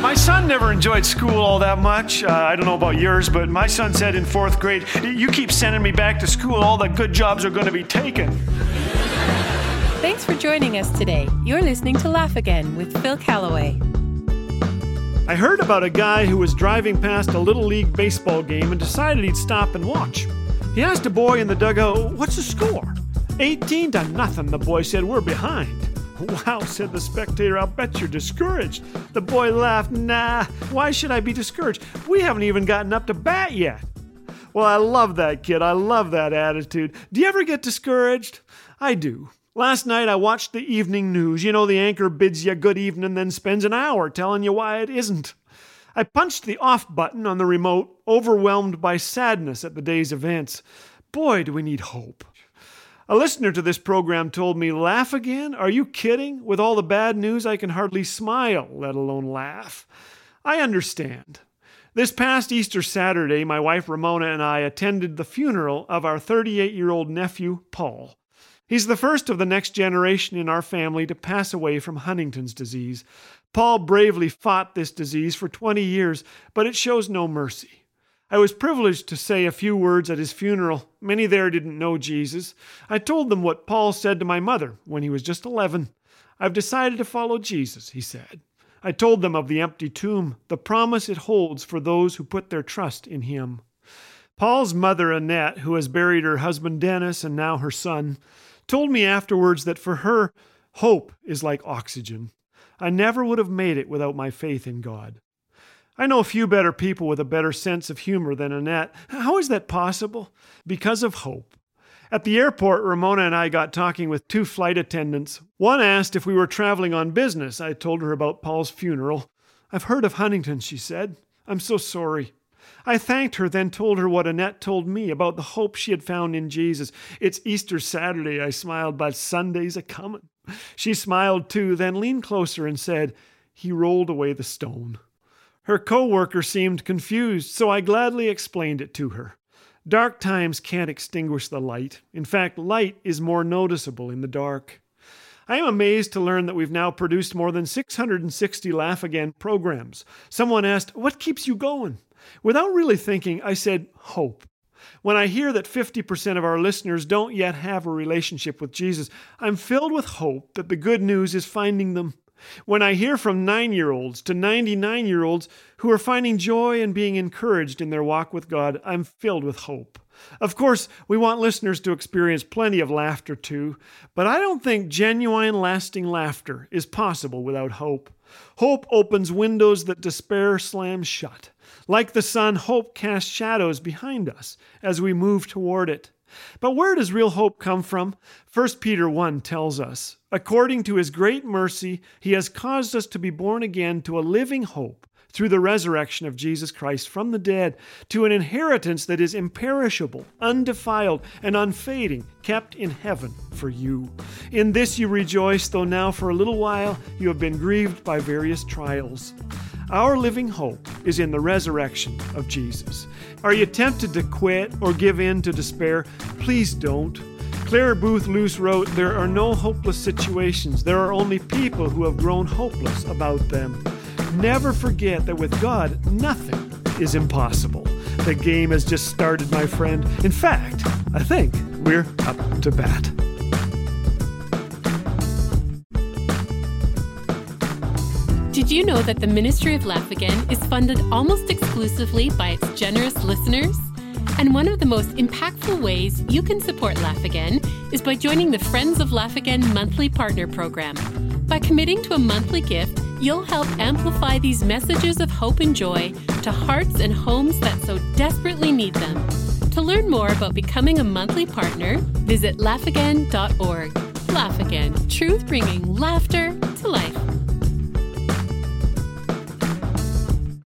My son never enjoyed school all that much. Uh, I don't know about yours, but my son said in fourth grade, You keep sending me back to school, all the good jobs are going to be taken. Thanks for joining us today. You're listening to Laugh Again with Phil Callaway. I heard about a guy who was driving past a Little League baseball game and decided he'd stop and watch. He asked a boy in the dugout, What's the score? 18 to nothing, the boy said, We're behind. Wow, said the spectator, I'll bet you're discouraged. The boy laughed, Nah, why should I be discouraged? We haven't even gotten up to bat yet. Well, I love that kid. I love that attitude. Do you ever get discouraged? I do. Last night I watched the evening news. You know, the anchor bids you good evening, then spends an hour telling you why it isn't. I punched the off button on the remote, overwhelmed by sadness at the day's events. Boy, do we need hope. A listener to this program told me, Laugh again? Are you kidding? With all the bad news, I can hardly smile, let alone laugh. I understand. This past Easter Saturday, my wife Ramona and I attended the funeral of our 38 year old nephew, Paul. He's the first of the next generation in our family to pass away from Huntington's disease. Paul bravely fought this disease for 20 years, but it shows no mercy. I was privileged to say a few words at his funeral. Many there didn't know Jesus. I told them what Paul said to my mother when he was just 11. I've decided to follow Jesus, he said. I told them of the empty tomb, the promise it holds for those who put their trust in him. Paul's mother, Annette, who has buried her husband Dennis and now her son, told me afterwards that for her, hope is like oxygen. I never would have made it without my faith in God. I know a few better people with a better sense of humor than Annette. How is that possible? Because of hope. At the airport, Ramona and I got talking with two flight attendants. One asked if we were traveling on business. I told her about Paul's funeral. I've heard of Huntington, she said. I'm so sorry. I thanked her, then told her what Annette told me about the hope she had found in Jesus. It's Easter Saturday, I smiled, but Sunday's a comin'. She smiled too, then leaned closer and said, He rolled away the stone. Her co worker seemed confused, so I gladly explained it to her. Dark times can't extinguish the light. In fact, light is more noticeable in the dark. I am amazed to learn that we've now produced more than 660 Laugh Again programs. Someone asked, What keeps you going? Without really thinking, I said, hope. When I hear that 50% of our listeners don't yet have a relationship with Jesus, I'm filled with hope that the good news is finding them. When I hear from nine year olds to 99 year olds who are finding joy and being encouraged in their walk with God, I'm filled with hope. Of course, we want listeners to experience plenty of laughter too, but I don't think genuine, lasting laughter is possible without hope. Hope opens windows that despair slams shut. Like the sun, hope casts shadows behind us as we move toward it. But where does real hope come from? 1 Peter 1 tells us, According to his great mercy, he has caused us to be born again to a living hope through the resurrection of Jesus Christ from the dead, to an inheritance that is imperishable, undefiled, and unfading, kept in heaven for you. In this you rejoice, though now for a little while you have been grieved by various trials. Our living hope is in the resurrection of Jesus. Are you tempted to quit or give in to despair? Please don't. Clare Boothe Luce wrote, There are no hopeless situations. There are only people who have grown hopeless about them. Never forget that with God, nothing is impossible. The game has just started, my friend. In fact, I think we're up to bat. Did you know that the Ministry of Laugh Again is funded almost exclusively by its generous listeners? And one of the most impactful ways you can support Laugh Again is by joining the Friends of Laugh Again monthly partner program. By committing to a monthly gift, you'll help amplify these messages of hope and joy to hearts and homes that so desperately need them. To learn more about becoming a monthly partner, visit laughagain.org. Laugh Again, truth bringing laughter to life.